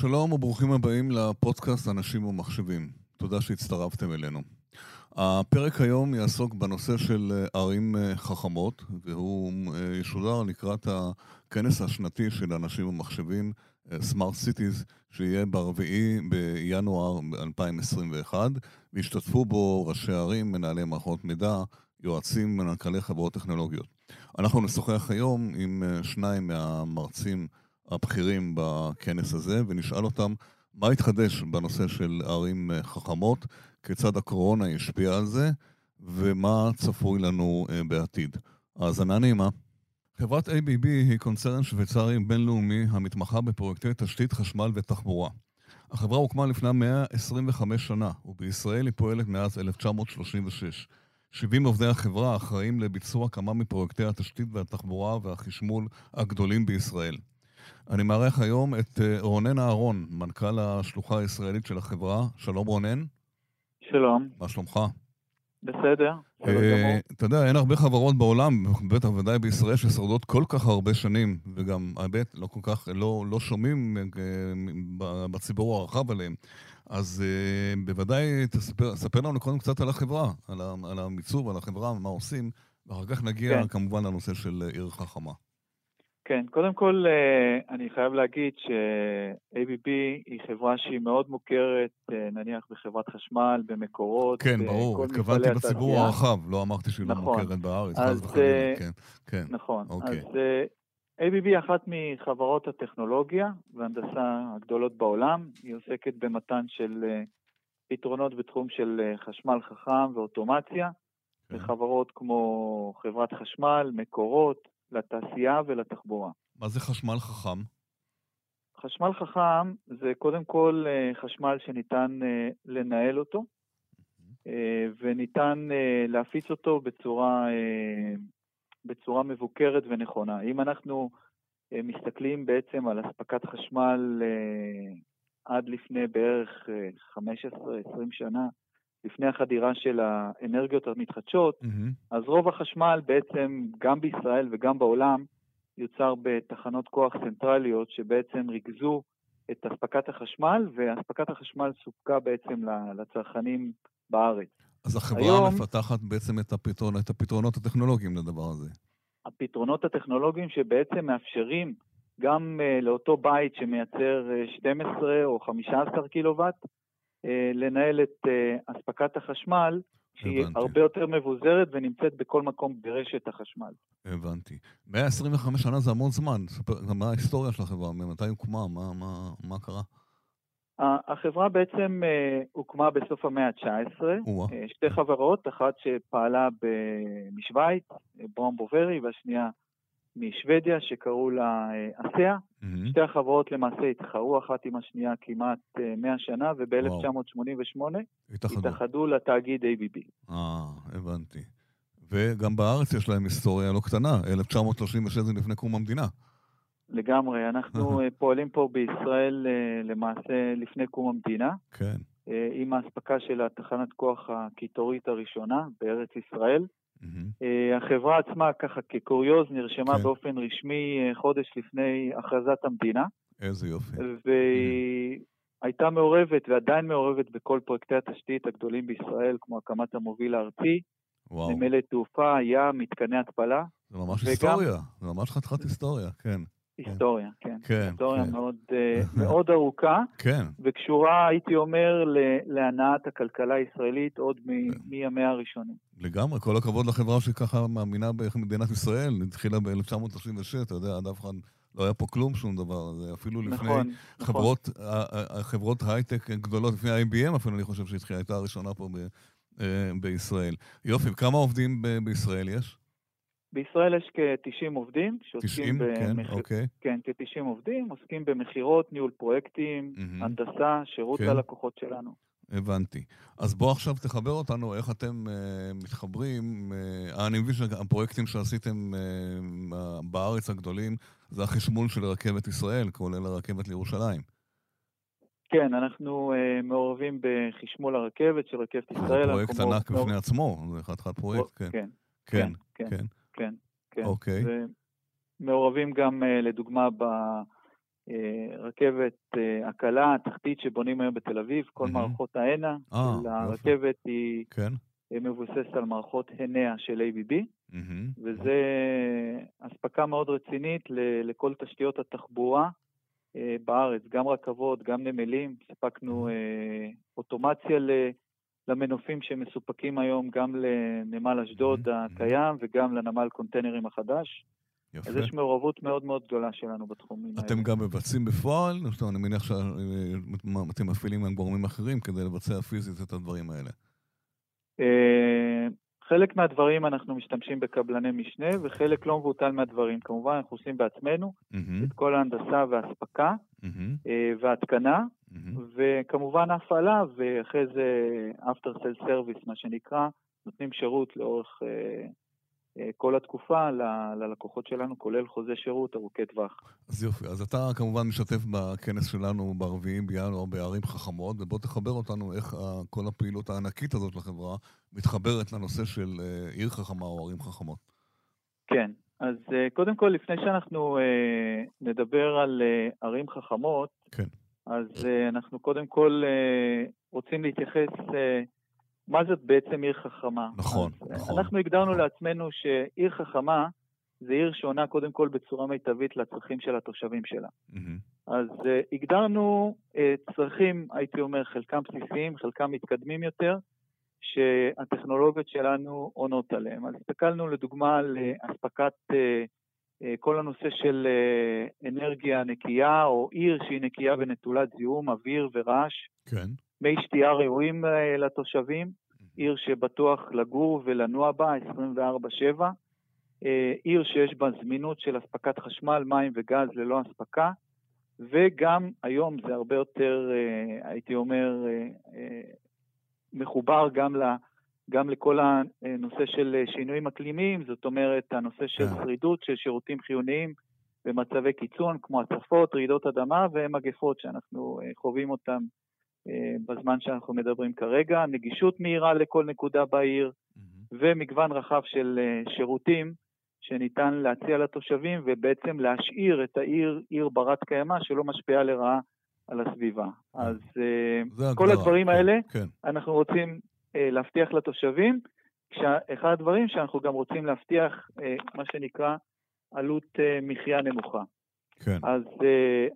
שלום וברוכים הבאים לפודקאסט אנשים ומחשבים. תודה שהצטרפתם אלינו. הפרק היום יעסוק בנושא של אה, ערים אה, חכמות, והוא אה, ישודר לקראת הכנס השנתי של אנשים ומחשבים, Smart Cities, שיהיה ב-4 בינואר 2021, והשתתפו בו ראשי ערים, מנהלי מערכות מידע, יועצים, מנכ"לי חברות טכנולוגיות. אנחנו נשוחח היום עם שניים מהמרצים הבכירים בכנס הזה, ונשאל אותם מה התחדש בנושא של ערים חכמות, כיצד הקורונה השפיעה על זה, ומה צפוי לנו uh, בעתיד. האזנה נעימה. חברת ABB היא קונצרן שוויצרי בינלאומי המתמחה בפרויקטי תשתית חשמל ותחבורה. החברה הוקמה לפני 125 שנה, ובישראל היא פועלת מאז 1936. 70 עובדי החברה אחראים לביצוע כמה מפרויקטי התשתית והתחבורה והחשמול הגדולים בישראל. אני מארח היום את אה, רונן אהרון, מנכ"ל השלוחה הישראלית של החברה. שלום רונן. שלום. מה שלומך? בסדר. אה, אתה יודע, אין הרבה חברות בעולם, בטח ודאי בישראל, ששורדות כל כך הרבה שנים, וגם האמת, לא כל כך, לא, לא שומעים אה, בציבור הרחב עליהם. אז בוודאי תספר, תספר לנו קודם קצת על החברה, על, על המיצוב, על החברה, מה עושים, ואחר כך נגיע כן. כמובן לנושא של עיר חכמה. כן, קודם כל אה, אני חייב להגיד ש-ABB היא חברה שהיא מאוד מוכרת, אה, נניח בחברת חשמל, במקורות, כן, ברור, התכוונתי בציבור הרחב, לא אמרתי שהיא לא נכון. לא מוכרת בארץ, אז וחלילה, כן, כן. נכון, אוקיי. אז ABB היא אחת מחברות הטכנולוגיה והנדסה הגדולות בעולם, היא עוסקת במתן של פתרונות בתחום של חשמל חכם ואוטומציה, כן. בחברות כמו חברת חשמל, מקורות, לתעשייה ולתחבורה. מה זה חשמל חכם? חשמל חכם זה קודם כל אה, חשמל שניתן אה, לנהל אותו, אה, וניתן להפיץ אותו בצורה, בצורה מבוקרת ונכונה. אם אנחנו מסתכלים בעצם על אספקת חשמל עד לפני בערך 15-20 שנה, לפני החדירה של האנרגיות המתחדשות, mm-hmm. אז רוב החשמל בעצם, גם בישראל וגם בעולם, יוצר בתחנות כוח צנטרליות שבעצם ריכזו את אספקת החשמל, ואספקת החשמל סופקה בעצם לצרכנים בארץ. אז החברה היום, מפתחת בעצם את, הפתרון, את הפתרונות הטכנולוגיים לדבר הזה. הפתרונות הטכנולוגיים שבעצם מאפשרים גם uh, לאותו בית שמייצר 12 אה, או 15 קילוואט, לנהל את אה, אספקת החשמל, שהיא הבנתי. הרבה יותר מבוזרת ונמצאת בכל מקום ברשת החשמל. הבנתי. 125 שנה זה המון זמן. מה ההיסטוריה של החברה? ממתי הוקמה? מה, מה, מה קרה? החברה בעצם uh, הוקמה בסוף המאה ה-19, uh, שתי חברות, אחת שפעלה משוויץ, ברום בוברי, והשנייה משוודיה שקראו לה אסיה. Mm-hmm. שתי החברות למעשה התחרו אחת עם השנייה כמעט 100 שנה, וב-1988 התאחדו. התאחדו לתאגיד ABB. אה, הבנתי. וגם בארץ יש להם היסטוריה לא קטנה, 1936 זה לפני קום המדינה. לגמרי, אנחנו פועלים פה בישראל למעשה לפני קום המדינה. כן. עם האספקה של התחנת כוח הקיטורית הראשונה בארץ ישראל. Mm-hmm. החברה עצמה, ככה כקוריוז, נרשמה כן. באופן רשמי אה, חודש לפני הכרזת המדינה. איזה יופי. והיא mm-hmm. הייתה מעורבת ועדיין מעורבת בכל פרויקטי התשתית הגדולים בישראל, כמו הקמת המוביל הארצי, נמלת תעופה, ים, מתקני התפלה. זה ממש וגם... היסטוריה, זה ממש חתיכת היסטוריה, כן. היסטוריה, כן. כן. היסטוריה כן. מאוד, אה, מאוד ארוכה. כן. וקשורה, הייתי אומר, להנעת הכלכלה הישראלית עוד כן. מימיה הראשונים. לגמרי, כל הכבוד לחברה שככה מאמינה במדינת ישראל, התחילה ב-1936, אתה יודע, עד אף אחד לא היה פה כלום, שום דבר. זה אפילו לפני נכון, נכון. חברות, נכון. חברות הייטק גדולות, לפני IBM אפילו, אני חושב שהתחילה, הייתה הראשונה פה ב, אה, בישראל. יופי, כמה עובדים בישראל יש? בישראל יש כ-90 עובדים שעוסקים 90? במח... כן, אוקיי. כן, כ-90 עובדים, עוסקים במכירות, ניהול פרויקטים, mm-hmm. הנדסה, שירות כן. ללקוחות שלנו. הבנתי. אז בוא עכשיו תחבר אותנו, איך אתם uh, מתחברים. Uh, אני מבין שהפרויקטים שעשיתם uh, בארץ הגדולים זה החשמול של רכבת ישראל, כולל הרכבת לירושלים. כן, אנחנו uh, מעורבים בחשמול הרכבת של רכבת ישראל. זה פרויקט ענק בפני עצמו, זה חתיכת פרויקט, כן. כן, כן, כן. כן. כן, כן. אוקיי. ומעורבים גם, אה, לדוגמה, רכבת הקלה, התחתית שבונים היום בתל אביב, כל mm-hmm. מערכות ההנה של הרכבת היא כן. מבוססת על מערכות הנע של ABB, mm-hmm. וזה אספקה מאוד רצינית לכל תשתיות התחבורה בארץ, גם רכבות, גם נמלים, סיפקנו אוטומציה למנופים שמסופקים היום גם לנמל אשדוד הקיים וגם לנמל קונטיינרים החדש. יפה. אז יש מעורבות מאוד מאוד גדולה שלנו בתחומים האלה. אתם גם מבצעים בפועל? אני מניח שאתם מפעילים עם גורמים אחרים כדי לבצע פיזית את הדברים האלה. חלק מהדברים אנחנו משתמשים בקבלני משנה, וחלק לא מבוטל מהדברים. כמובן, אנחנו עושים בעצמנו mm-hmm. את כל ההנדסה והאספקה mm-hmm. וההתקנה, mm-hmm. וכמובן ההפעלה, ואחרי זה after sale service, מה שנקרא, נותנים שירות לאורך אה, כל התקופה ללקוחות שלנו, כולל חוזה שירות ארוכי טווח. אז יופי. אז אתה כמובן משתף בכנס שלנו ב-4 בינואר בערים חכמות, ובוא תחבר אותנו איך כל הפעילות הענקית הזאת לחברה מתחברת לנושא של אה, עיר חכמה או ערים חכמות. כן. אז אה, קודם כל, לפני שאנחנו נדבר על ערים חכמות, כן. אז אנחנו קודם כל רוצים להתייחס מה זאת בעצם עיר חכמה. נכון, נכון. אנחנו הגדרנו נכון. לעצמנו שעיר חכמה זה עיר שעונה קודם כל בצורה מיטבית לצרכים של התושבים שלה. Mm-hmm. אז uh, הגדרנו uh, צרכים, הייתי אומר, חלקם בסיסיים, חלקם מתקדמים יותר, שהטכנולוגיות שלנו עונות עליהם. אז הסתכלנו לדוגמה על uh, אספקת uh, uh, כל הנושא של uh, אנרגיה נקייה, או עיר שהיא נקייה ונטולת זיהום, אוויר ורעש. כן. מי שתייה ראויים לתושבים. עיר שבטוח לגור ולנוע בה 24/7, אה, עיר שיש בה זמינות של אספקת חשמל, מים וגז ללא אספקה, וגם היום זה הרבה יותר, אה, הייתי אומר, אה, מחובר גם, ל, גם לכל הנושא של שינויים אקלימיים, זאת אומרת, הנושא של כן. שרידות של שירותים חיוניים במצבי קיצון, כמו הצפות, רעידות אדמה ומגפות שאנחנו חווים אותן בזמן שאנחנו מדברים כרגע, נגישות מהירה לכל נקודה בעיר mm-hmm. ומגוון רחב של אה, שירותים שניתן להציע לתושבים ובעצם להשאיר את העיר עיר ברת קיימא שלא משפיעה לרעה על הסביבה. כן. אז אה, כל הגדרה, הדברים כן, האלה כן. אנחנו רוצים להבטיח לתושבים, כשאחד הדברים שאנחנו גם רוצים להבטיח מה שנקרא עלות מחיה נמוכה. כן. אז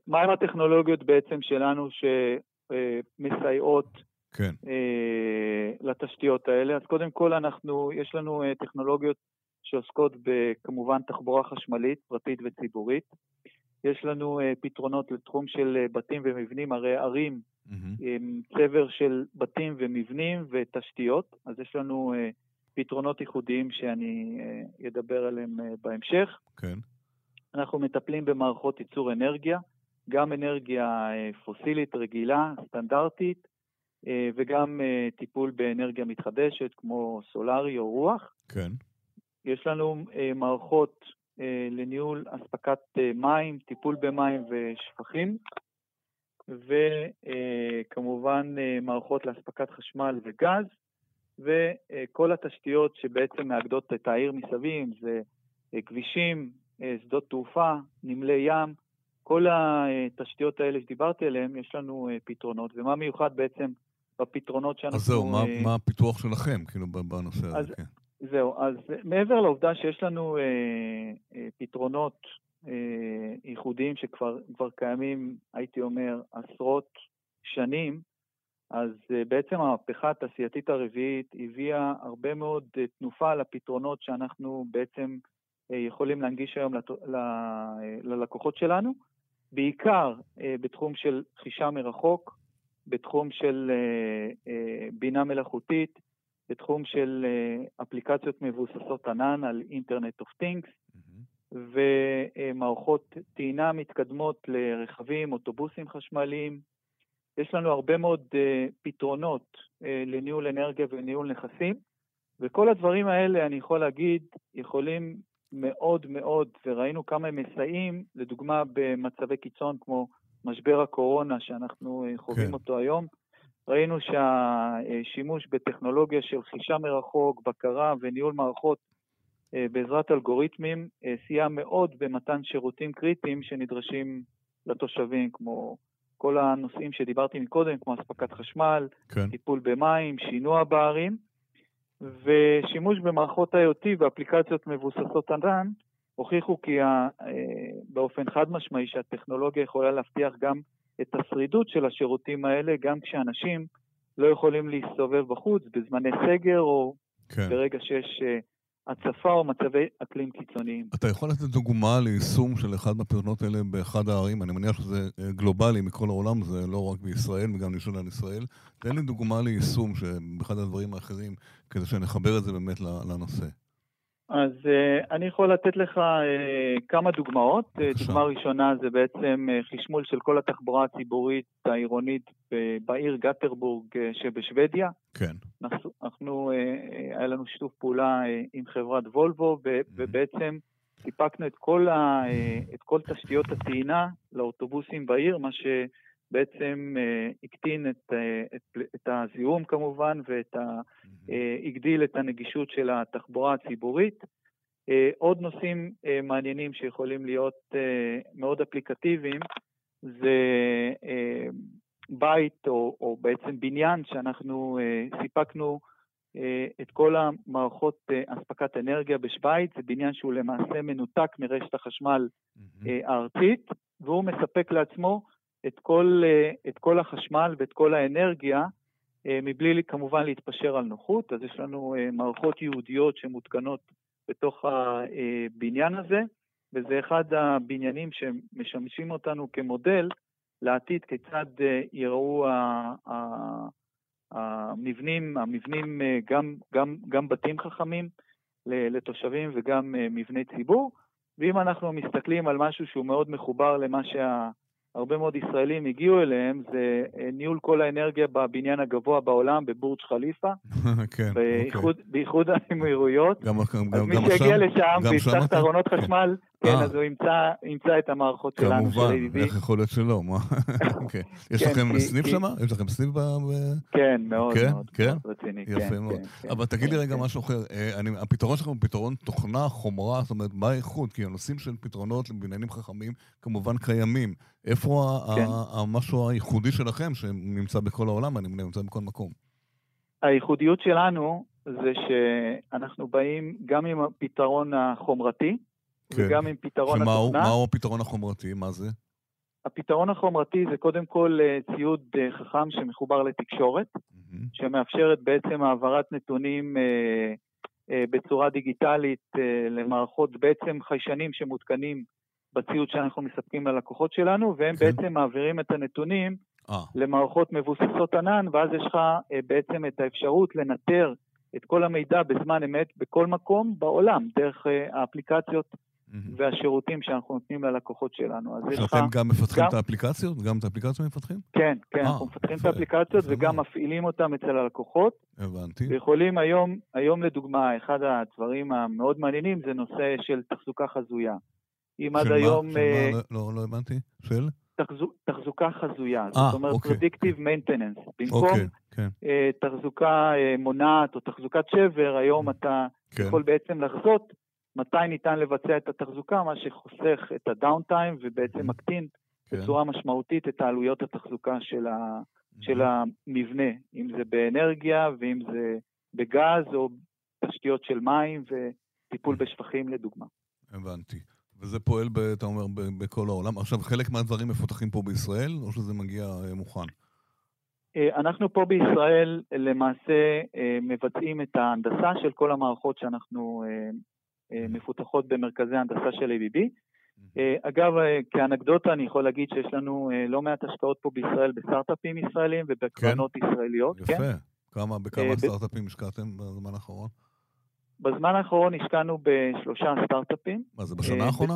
מהם הטכנולוגיות בעצם שלנו ש... אה, מסייעות כן. אה, לתשתיות האלה. אז קודם כל אנחנו, יש לנו אה, טכנולוגיות שעוסקות בכמובן תחבורה חשמלית, פרטית וציבורית. יש לנו פתרונות לתחום של בתים ומבנים, הרי ערים mm-hmm. עם צבר של בתים ומבנים ותשתיות, אז יש לנו פתרונות ייחודיים שאני אדבר עליהם בהמשך. כן. אנחנו מטפלים במערכות ייצור אנרגיה, גם אנרגיה אה, פוסילית רגילה, סטנדרטית, אה, וגם אה, טיפול באנרגיה מתחדשת כמו סולארי או רוח. כן. יש לנו מערכות לניהול אספקת מים, טיפול במים ושפכים, וכמובן מערכות לאספקת חשמל וגז, וכל התשתיות שבעצם מאגדות את העיר מסביב, זה כבישים, שדות תעופה, נמלי ים, כל התשתיות האלה שדיברתי עליהן, יש לנו אה, פתרונות, ומה מיוחד בעצם בפתרונות שאנחנו... אז זהו, מה, אה, מה הפיתוח שלכם, כאילו, בנושא הזה? אז, כן. זהו, אז מעבר לעובדה שיש לנו אה, אה, פתרונות אה, ייחודיים שכבר קיימים, הייתי אומר, עשרות שנים, אז אה, בעצם המהפכה התעשייתית הרביעית הביאה הרבה מאוד אה, תנופה לפתרונות שאנחנו בעצם אה, יכולים להנגיש היום לת... ל... ללקוחות שלנו. בעיקר אה, בתחום של חישה מרחוק, בתחום של אה, אה, בינה מלאכותית, בתחום של אה, אפליקציות מבוססות ענן על אינטרנט אוף mm-hmm. ומערכות טעינה מתקדמות לרכבים, אוטובוסים חשמליים. יש לנו הרבה מאוד אה, פתרונות אה, לניהול אנרגיה וניהול נכסים, וכל הדברים האלה, אני יכול להגיד, יכולים מאוד מאוד, וראינו כמה הם מסייעים, לדוגמה במצבי קיצון כמו משבר הקורונה שאנחנו אה, חווים כן. אותו היום, ראינו שהשימוש בטכנולוגיה של חישה מרחוק, בקרה וניהול מערכות אה, בעזרת אלגוריתמים אה, סייע מאוד במתן שירותים קריטיים שנדרשים לתושבים, כמו כל הנושאים שדיברתי מקודם, כמו אספקת חשמל, כן. טיפול במים, שינוע בערים, ושימוש במערכות IoT ואפליקציות מבוססות ענן, הוכיחו כי ה, אה, באופן חד משמעי שהטכנולוגיה יכולה להבטיח גם את השרידות של השירותים האלה, גם כשאנשים לא יכולים להסתובב בחוץ בזמני סגר או כן. ברגע שיש אה, הצפה או מצבי אקלים קיצוניים. אתה יכול לתת דוגמה ליישום של אחד מהפתרונות האלה באחד הערים? אני מניח שזה אה, גלובלי מכל העולם, זה לא רק בישראל וגם נשאל על ישראל. תן לי דוגמה ליישום שבאחד הדברים האחרים, כדי שנחבר את זה באמת לנושא. אז uh, אני יכול לתת לך uh, כמה דוגמאות. בבקשה. דוגמה ראשונה זה בעצם חשמול של כל התחבורה הציבורית העירונית בעיר גטרבורג שבשוודיה. כן. אנחנו, אנחנו היה לנו שיתוף פעולה עם חברת וולבו, ו- ובעצם סיפקנו את כל, ה, את כל תשתיות הטעינה לאוטובוסים בעיר, מה שבעצם uh, הקטין את, uh, את, את הזיהום כמובן ה... אה, את הנגישות של התחבורה הציבורית. אה, עוד נושאים אה, מעניינים שיכולים להיות מאוד אפליקטיביים זה בית או, או בעצם בניין שאנחנו סיפקנו את כל המערכות אספקת אנרגיה בשוויץ, זה בניין שהוא למעשה מנותק מרשת החשמל הארצית, והוא מספק לעצמו את כל, את כל החשמל ואת כל האנרגיה אה, מבלי כמובן להתפשר על נוחות, אז יש לנו אה, מערכות ייעודיות שמותקנות בתוך הבניין הזה, וזה אחד הבניינים שמשמשים אותנו כמודל לעתיד כיצד אה, יראו המבנים, המבנים גם, גם, גם בתים חכמים לתושבים וגם מבני ציבור, ואם אנחנו מסתכלים על משהו שהוא מאוד מחובר למה שה... הרבה מאוד ישראלים הגיעו אליהם, זה אה, ניהול כל האנרגיה בבניין הגבוה בעולם, בבורג' חליפה. כן, באיחוד, אוקיי. באיחוד האמירויות. גם, גם, אז גם מי שיגיע לשם ויפתח את ארונות כן. חשמל, כן, אה. אז הוא ימצא, ימצא את המערכות שלנו, של כמובן. איך יכול להיות שלא? מה? אוקיי. יש כן, לכם סניף שם? יש לכם סניף ב... כן, מאוד כן, מאוד כן? רציני. יפה כן, מאוד. כן, אבל תגיד לי רגע. משהו אחר. אה, אני- הפתרון שלכם הוא פתרון תוכנה, חומרה, זאת אומרת, מה האיכות? כי הנושאים של פתרונות לבניינים חכמים כמובן קיימים. איפה המשהו הייחודי שלכם, שנמצא בכל העולם, אני נמצא בכל מקום? הייחודיות שלנו זה שאנחנו באים גם עם הפתרון החומרתי, כן. וגם עם פתרון שמהו התוכנה. מהו הפתרון החומרתי? מה זה? הפתרון החומרתי זה קודם כל אה, ציוד אה, חכם שמחובר לתקשורת, מהמם. שמאפשרת בעצם העברת נתונים אה, אה, בצורה דיגיטלית אה, למערכות בעצם חיישנים שמותקנים בציוד שאנחנו מספקים ללקוחות שלנו, והם כן. בעצם מעבירים את הנתונים אה, למערכות מבוססות ענן, ואז יש לך אה, בעצם את האפשרות לנטר את כל המידע בזמן אמת בכל מקום בעולם, דרך האפליקציות. והשירותים שאנחנו נותנים ללקוחות שלנו. אז יש לך... שאתם גם מפתחים גם- את האפליקציות? גם את האפליקציות מפתחים? כן, כן, אה, אנחנו מפתחים את יפה, האפליקציות וגם. מפעילים אותם אצל הלקוחות, הבנתי. ויכולים היום, היום לדוגמה, אחד הדברים המאוד מעניינים זה נושא של תחזוקה חזויה. אם עד? היום של אה, מה? לא- לא לא הבנתי. של? תחזו- תחזוקה חזויה, אה, זאת אומרת אוקיי. Predictive Maintenance, במקום אוקיי, כן, אה, תחזוקה אה, מונעת או תחזוקת שבר, היום אתה כן. יכול בעצם לחזות מתי ניתן לבצע את התחזוקה, מה שחוסך את הדאונטיים ובעצם מקטין כן. בצורה משמעותית את העלויות התחזוקה של, ה, של המבנה, אם זה באנרגיה ואם זה בגז או תשתיות של מים וטיפול בשפכים לדוגמה. הבנתי. וזה פועל, ב, אתה אומר, ב- בכל העולם. עכשיו, חלק מהדברים מפותחים פה בישראל, או שזה מגיע אה, מוכן? אה, אנחנו פה בישראל למעשה אה, מבצעים את ההנדסה של כל המערכות שאנחנו מפותחות במרכזי ההנדסה של ABB. אה, אגב, אה, כאנקדוטה אני יכול להגיד שיש לנו אה, לא מעט השקעות פה בישראל בסטארט-אפים ישראלים ובקרנות ישראליות. כן? יפה. כמה, אה, בכמה סטארט-אפים השקעתם בזמן האחרון? בזמן האחרון השקענו בשלושה סטארט-אפים. מה, זה בשנה אה, האחרונה?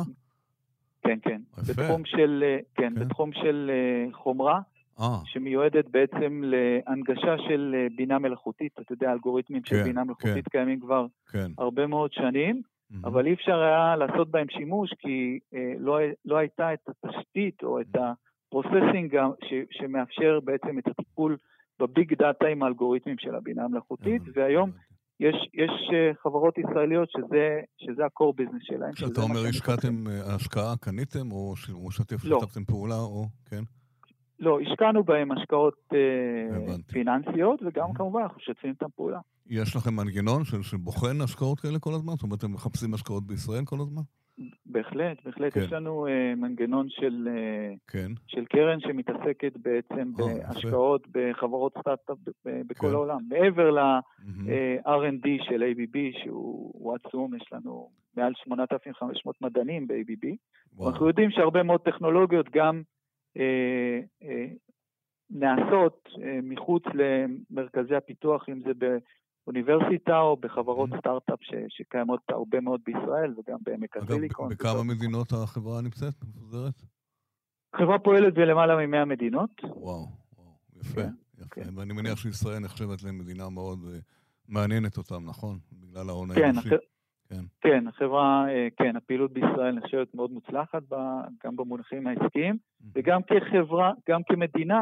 כן, כן. יפה. בתחום של, אה, כן, כן. בתחום של אה, חומרה, אה, שמיועדת בעצם להנגשה של אה, בינה מלאכותית. אתה יודע, אלגוריתמים של כן, בינה מלאכותית קיימים כבר כן. הרבה מאוד שנים, מהמם. אבל אי אפשר היה לעשות בהם שימוש כי אה, לא, לא הייתה את התשתית או את הפרוססינג ה- ש, שמאפשר בעצם את הטיפול בביג דאטה עם האלגוריתמים של הבינה המלאכותית, הבנתי, והיום. יש, יש אה, חברות ישראליות שזה, שזה ה-core business שלהם. כשאתה אומר השקעתם אה, השקעה, קניתם, או שתף לא. שיתפתם פעולה, או כן? לא, השקענו בהם השקעות אה, פיננסיות, וגם mm-hmm. כמובן אנחנו משתפים איתם פעולה. יש לכם מנגנון שבוחן השקעות כאלה כל הזמן? זאת אומרת, אתם מחפשים השקעות בישראל כל הזמן? בהחלט, בהחלט. כן. יש לנו uh, מנגנון של, uh, כן. של קרן שמתעסקת בעצם oh, בהשקעות יפה. בחברות סטארט-אפ בכל כן. העולם. מעבר ל-R&D mm-hmm. של ABB, שהוא עצום, יש לנו מעל 8,500 מדענים ב-ABB. אנחנו יודעים שהרבה מאוד טכנולוגיות גם uh, uh, נעשות uh, מחוץ למרכזי הפיתוח, אם זה אוניברסיטה או בחברות mm-hmm. סטארט-אפ ש, שקיימות הרבה מאוד בישראל וגם בעמק הסיליקון. אגב, בכמה מדינות החברה נמצאת, מפוזרת? החברה פועלת בלמעלה מ-100 מדינות. וואו, וואו, יפה, כן, יפה. כן. ואני מניח שישראל נחשבת למדינה מאוד uh, מעניינת אותם, נכון? בגלל ההון כן, האנושי. הח... כן, כן, החברה, uh, כן, הפעילות בישראל נחשבת מאוד מוצלחת, ב, גם במונחים העסקיים, mm-hmm. וגם כחברה, גם כמדינה,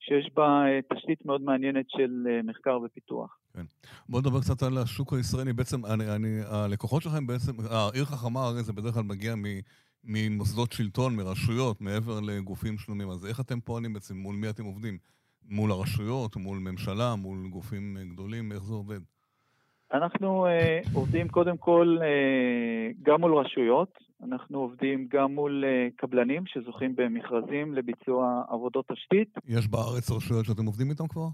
שיש בה uh, תשתית מאוד מעניינת של מחקר ופיתוח. כן. בואו נדבר קצת על השוק הישראלי. בעצם, אני, אני, הלקוחות שלכם בעצם, העיר חכמה הרי זה בדרך כלל מגיע מ, ממוסדות שלטון, מרשויות, מעבר לגופים שלומים. אז איך אתם פועלים בעצם? מול מי אתם עובדים? מול הרשויות, מול ממשלה, מול גופים גדולים? איך זה עובד? אנחנו uh, עובדים קודם כל uh, גם מול רשויות, אנחנו עובדים גם מול uh, קבלנים שזוכים במכרזים לביצוע עבודות תשתית. יש בארץ רשויות שאתם עובדים איתם כבר?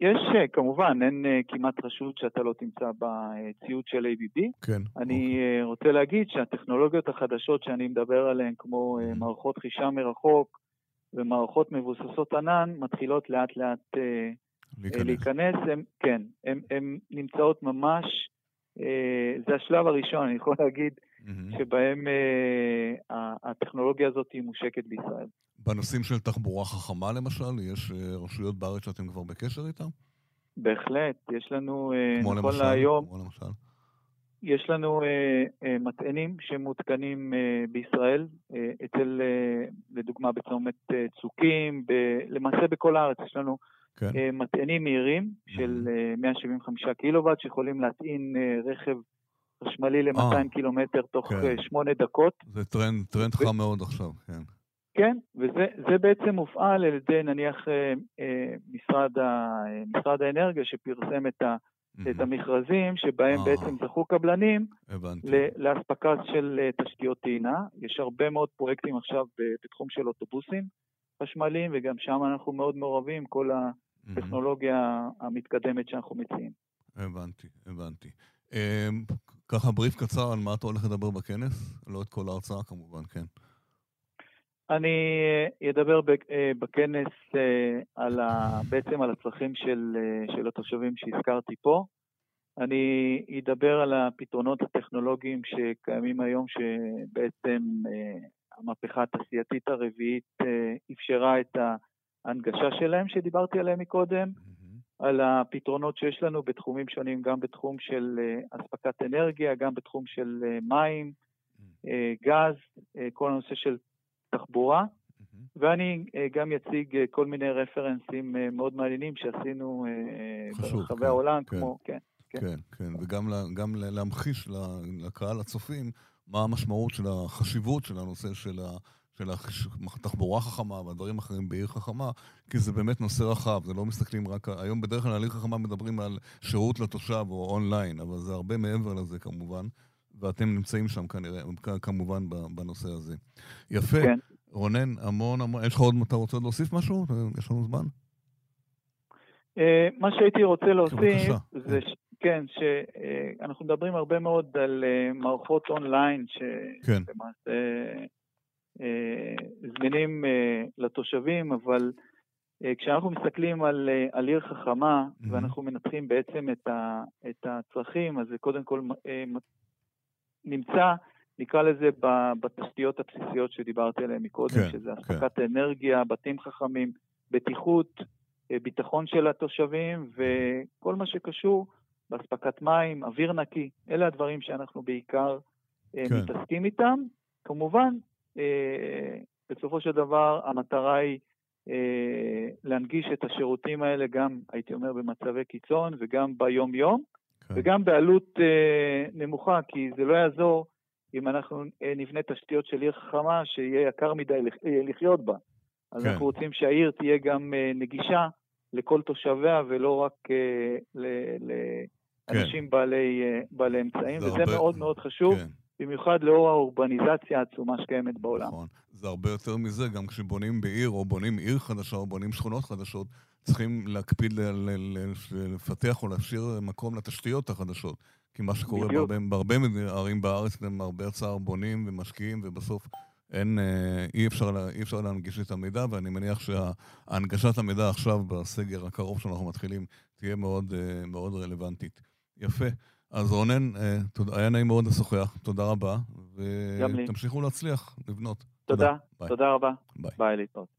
יש, אה, כמובן, אין אה, כמעט רשות שאתה לא תמצא בציוד של ABB. כן. אני אוקיי. רוצה להגיד שהטכנולוגיות החדשות שאני מדבר עליהן, כמו mm-hmm. מערכות חישה מרחוק ומערכות מבוססות ענן, מתחילות לאט לאט להיכנס. להיכנס. הם, כן, הן נמצאות ממש, זה השלב הראשון, אני יכול להגיד, mm-hmm. שבהם הטכנולוגיה הזאת היא מושקת בישראל. בנושאים של תחבורה חכמה למשל, יש אה, רשויות בארץ שאתם כבר בקשר איתן? בהחלט, יש לנו, אה, כמו נכון למשל, להיום, כמו למשל. יש לנו uh, uh, מטענים שמותקנים uh, בישראל, uh, אצל, uh, לדוגמה בצומת uh, צוקים, ב, למעשה בכל הארץ יש לנו כן. uh, מטענים מהירים של uh, 175 קילוואט שיכולים להטעין uh, רכב חשמלי ל-200 קילומטר תוך כן. 8 דקות. זה טרנד, טרנד ו... חם מאוד עכשיו, כן. כן, וזה בעצם מופעל על ידי נניח אה, אה, משרד, ה, משרד האנרגיה שפרסם את, ה, mm-hmm. את המכרזים שבהם אה, בעצם זכו קבלנים לאספקה של אה, תשתיות טעינה. יש הרבה מאוד פרויקטים עכשיו בתחום של אוטובוסים חשמליים וגם שם אנחנו מאוד מעורבים, כל הטכנולוגיה mm-hmm. המתקדמת שאנחנו מציעים. הבנתי, הבנתי. ככה בריף קצר על מה אתה הולך לדבר בכנס? לא את כל ההרצאה כמובן, כן. אני אה, אדבר אה, בכנס אה, על ה, בעצם על הצרכים של, של התושבים שהזכרתי פה. אני אדבר על הפתרונות הטכנולוגיים שקיימים היום, שבעצם המהפכה התעשייתית הרביעית אפשרה את ההנגשה שלהם, שדיברתי עליהם מקודם, mm-hmm. על הפתרונות שיש לנו בתחומים שונים, גם בתחום של אספקת אנרגיה, גם בתחום של מים, mm-hmm. גז, כל הנושא של תחבורה, mm-hmm. ואני אה, גם אציג אה, כל מיני רפרנסים אה, מאוד מעניינים שעשינו חשוב, ברחבי כן, העולם, כן, כמו, כן. כן, כן, כן, וגם גם להמחיש לקהל הצופים מה המשמעות של החשיבות של הנושא של ה... של התחבורה חכמה והדברים האחרים בעיר חכמה, כי זה באמת נושא רחב, זה לא מסתכלים רק... היום בדרך כלל על עיר חכמה מדברים על שירות לתושב או אונליין, אבל זה הרבה מעבר לזה כמובן. ואתם נמצאים שם כנראה, כמובן, בנושא הזה. יפה. כן. רונן, המון המון, יש לך עוד, אתה רוצה להוסיף משהו? יש לנו זמן? אה, מה שהייתי רוצה להוסיף זה. כן, שאנחנו מדברים הרבה מאוד על אה, מערכות אונליין, כן. שלמעשה אה, זמינים לתושבים, אבל כשאנחנו מסתכלים על, על עיר חכמה, mm-hmm. ואנחנו מנתחים בעצם את, ה, את הצרכים, אז זה קודם כל נמצא, נקרא לזה, בתשתיות הבסיסיות שדיברתי עליהן מקודם, כן, שזה. אספקת כן. אנרגיה, בתים חכמים, בטיחות, אה, ביטחון של התושבים וכל מה שקשור באספקת מים, אוויר נקי. אלה הדברים שאנחנו בעיקר אה, כן. מתעסקים איתם. כמובן, אה, בסופו של דבר המטרה היא להנגיש את השירותים האלה גם, הייתי אומר, במצבי קיצון וגם ביום-יום, כן. וגם בעלות נמוכה, כי זה לא יעזור אם אנחנו נבנה תשתיות של עיר חכמה שיהיה יקר מדי לחיות בה. אז כן. אנחנו רוצים שהעיר תהיה גם נגישה לכל תושביה ולא רק לאנשים כן. בעלי, בעלי אמצעים, וזה הרבה... מאוד מאוד חשוב. כן. במיוחד לאור האורבניזציה העצומה שקיימת בעולם. נכון. זה הרבה יותר מזה, גם כשבונים בעיר, או בונים עיר חדשה, או בונים שכונות חדשות, צריכים להקפיד לפתח או להשאיר מקום לתשתיות החדשות. כי מה שקורה בהרבה, בהרבה ערים בארץ, הם הרבה הצער בונים ומשקיעים, ובסוף אין, אה, אי אפשר, אי אפשר להנגיש את המידע, ואני מניח שהנגשת המידע עכשיו, בסגר הקרוב שאנחנו מתחילים, תהיה מאוד, אה, מאוד רלוונטית. יפה. אז רונן, אה, היה נעים מאוד לשוחח, תודה רבה, ותמשיכו להצליח לבנות. תודה, תודה, תודה רבה. ביי. ביי להתראות.